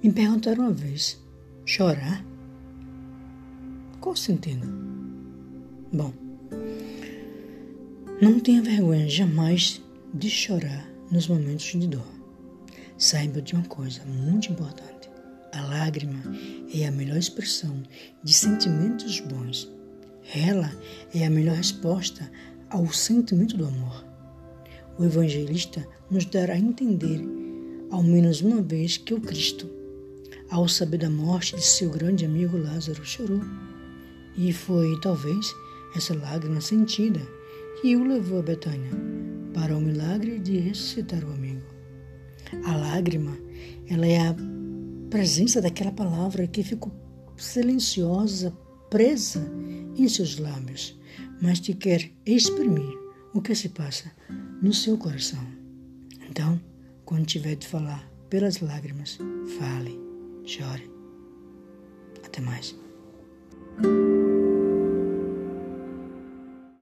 Me perguntaram uma vez: chorar? Qual sentido? Bom, não tenha vergonha jamais de chorar nos momentos de dor. Saiba de uma coisa muito importante: a lágrima é a melhor expressão de sentimentos bons. Ela é a melhor resposta ao sentimento do amor. O evangelista nos dará a entender, ao menos uma vez, que o Cristo, ao saber da morte de seu grande amigo Lázaro, chorou. E foi, talvez, essa lágrima sentida que o levou a Betânia para o milagre de ressuscitar o amigo. A lágrima, ela é a presença daquela palavra que ficou silenciosa, presa em seus lábios, mas que quer exprimir o que se passa no seu coração. Então, quando tiver de falar pelas lágrimas, fale, chore. Até mais.